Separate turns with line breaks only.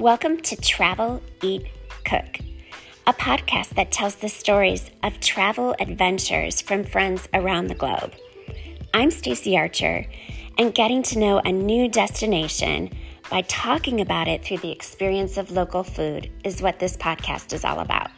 Welcome to Travel, Eat, Cook, a podcast that tells the stories of travel adventures from friends around the globe. I'm Stacey Archer, and getting to know a new destination by talking about it through the experience of local food is what this podcast is all about.